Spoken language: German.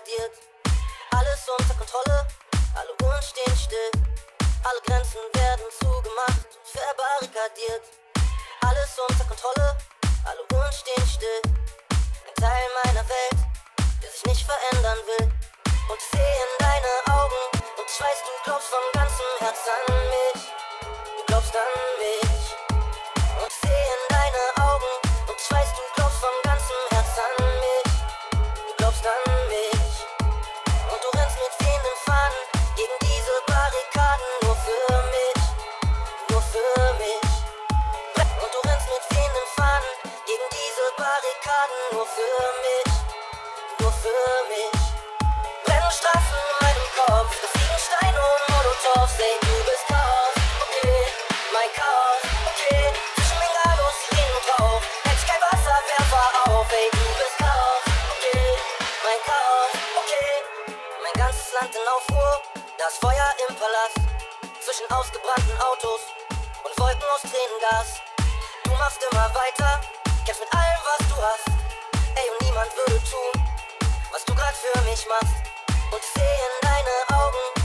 degradiert. Alles unter Kontrolle, alle Uhren stehen still. Alle Grenzen werden zugemacht und verbarrikadiert. Alles unter Kontrolle, alle Uhren stehen still. Ein Teil meiner Welt, der sich nicht verändern will. Und ich sehe in deine Augen und ich du glaubst von ganzem Herzen an mich. Das Feuer im Palast, zwischen ausgebrannten Autos und Wolken aus Tränengas. Du machst immer weiter, kämpfst mit allem, was du hast. Ey, und niemand würde tun, was du grad für mich machst. Und ich sehe in deine Augen,